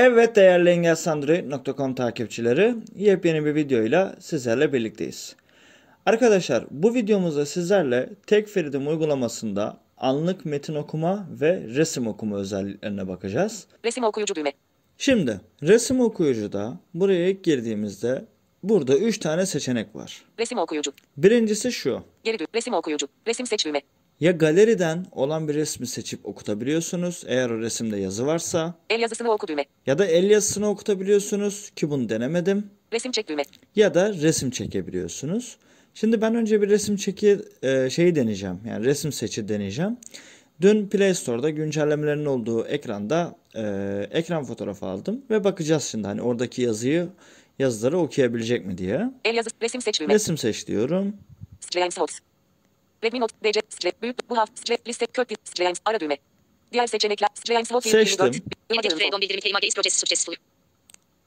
Evet değerli engelsandroid.com takipçileri yepyeni bir videoyla sizlerle birlikteyiz. Arkadaşlar bu videomuzda sizlerle Tek uygulamasında anlık metin okuma ve resim okuma özelliklerine bakacağız. Resim okuyucu düğme. Şimdi resim okuyucuda buraya ilk girdiğimizde burada 3 tane seçenek var. Resim okuyucu. Birincisi şu. Geri düğme. Resim okuyucu. Resim seç düğme. Ya galeriden olan bir resmi seçip okutabiliyorsunuz eğer o resimde yazı varsa El yazısını oku düğme. ya da el yazısını okutabiliyorsunuz ki bunu denemedim. Resim çek düğme. ya da resim çekebiliyorsunuz. Şimdi ben önce bir resim çeki e, şeyi deneyeceğim. Yani resim seçi deneyeceğim. Dün Play Store'da güncellemelerin olduğu ekranda e, ekran fotoğrafı aldım ve bakacağız şimdi hani oradaki yazıyı yazıları okuyabilecek mi diye. El yazısı. Resim seç düğme. Resim seç diyorum. Streams Notes. Redmi Note DC Strap büyük bu hafta Strap liste kök Streams ara düğme. Diğer seçenekler Streams Note Seçtim. 24. Image info. Freedom bildirimi kelime is proces successful.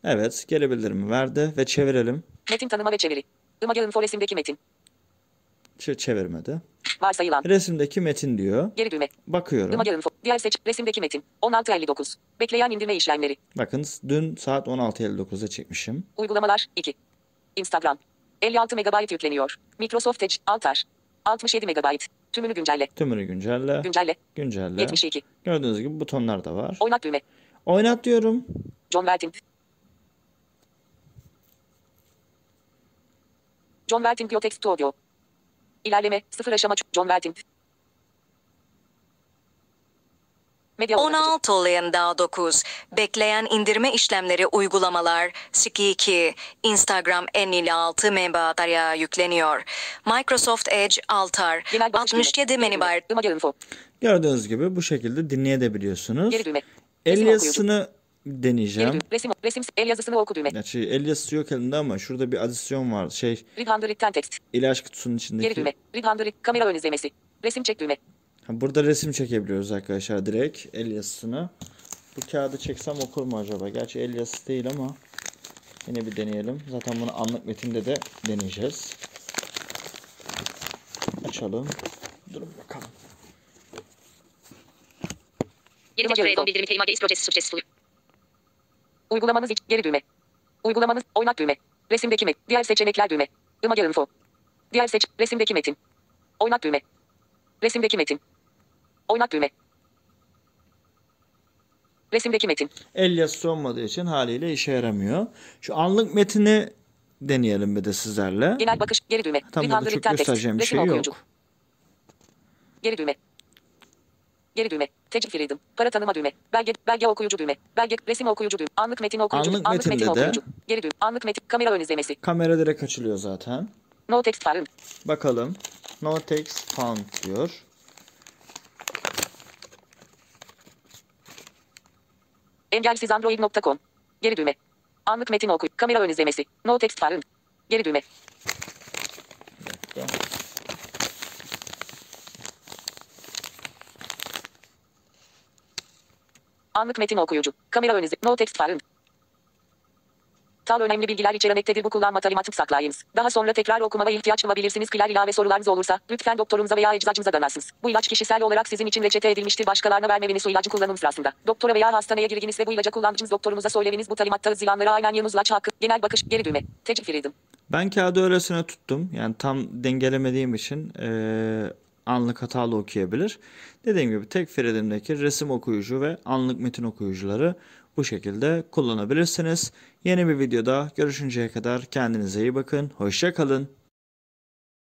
Evet geri bildirimi verdi ve çevirelim. Metin tanıma ve çeviri. Image info resimdeki metin. Ç- çevirmedi. Varsayılan. Resimdeki metin diyor. Geri düğme. Bakıyorum. Image info. Diğer seç. Resimdeki metin. 1659. Bekleyen indirme işlemleri. Bakın dün saat 16.59'da çekmişim. Uygulamalar 2. Instagram. 56 MB yükleniyor. Microsoft Edge Altar. 67 MB. Tümünü güncelle. Tümünü güncelle. Güncelle. Güncelle. 72. Gördüğünüz gibi butonlar da var. Oynat düğme. Oynat diyorum. John Welting. John Welting Biotex Studio. İlerleme, sıfır aşama, John Welting. Medya oynatıcı. 16 ayında 9. Bekleyen indirme işlemleri uygulamalar 2 Instagram 56 MB'ya yükleniyor. Microsoft Edge Altar Genel bakış düğme. 67 MB. Image info. Gördüğünüz gibi bu şekilde dinleyebiliyorsunuz. Geri. El yazısını Geri deneyeceğim. Resim, resim, el yazısını oku düğme. Gerçi el yazısı yok elimde ama şurada bir adisyon var. Şey Read handwritten text. ilaç kutusunun Geri içindeki. düğme. Read handwritten, kamera ön izlemesi. Resim çek düğme. Burada resim çekebiliyoruz arkadaşlar direkt el yazısını. Bu kağıdı çeksem okur mu acaba? Gerçi el yazısı değil ama yine bir deneyelim. Zaten bunu anlık metinde de deneyeceğiz. Açalım. Durun bakalım. Yeni Image Freedom info. bildirimi kelime is proces successful. Uygulamanız geri düğme. Uygulamanız, oynat düğme. Resimdeki metin. Diğer seçenekler düğme. Image info. Diğer seç, resimdeki metin. Oynat düğme. Resimdeki metin. Oynat düğme. Resimdeki metin. El yazısı olmadığı için haliyle işe yaramıyor. Şu anlık metini deneyelim bir de sizlerle. Genel bakış, geri düğme. Tam burada çok göstereceğim bir şey okuyucu. yok. Geri düğme. Geri düğme. Tecil freedom. Para tanıma düğme. Belge, belge okuyucu düğme. Belge, resim okuyucu düğme. Anlık metin okuyucu. Anlık Anlık, metin de- okuyucu. Geri düğme. Anlık metin. Kamera ön izlemesi. Kamera direkt açılıyor zaten. No text found. Bakalım. No text found diyor. Engelsizandroid.com. Geri düğme. Anlık metin oku. Kamera ön izlemesi. No text found. Geri düğme. Anlık metin okuyucu. Kamera ön izle. No text found. Tal önemli bilgiler içermektedir bu kullanma talimatını saklayınız. Daha sonra tekrar okumaya ihtiyaç duyabilirsiniz. Kiler ilave sorularınız olursa lütfen doktorumuza veya eczacımıza danasınız. Bu ilaç kişisel olarak sizin için reçete edilmiştir. Başkalarına vermemeniz bu ilacı kullanım sırasında. Doktora veya hastaneye girginiz ve bu ilacı kullandığınız doktorumuza söyleviniz bu talimatta zilanlara aynen yanınız ilaç hakkı. Genel bakış geri düğme. Tecil freedom. Ben kağıdı öylesine tuttum. Yani tam dengelemediğim için eee, anlık hatalı okuyabilir. Dediğim gibi tek Freedom'daki resim okuyucu ve anlık metin okuyucuları bu şekilde kullanabilirsiniz. Yeni bir videoda görüşünceye kadar kendinize iyi bakın. Hoşça kalın.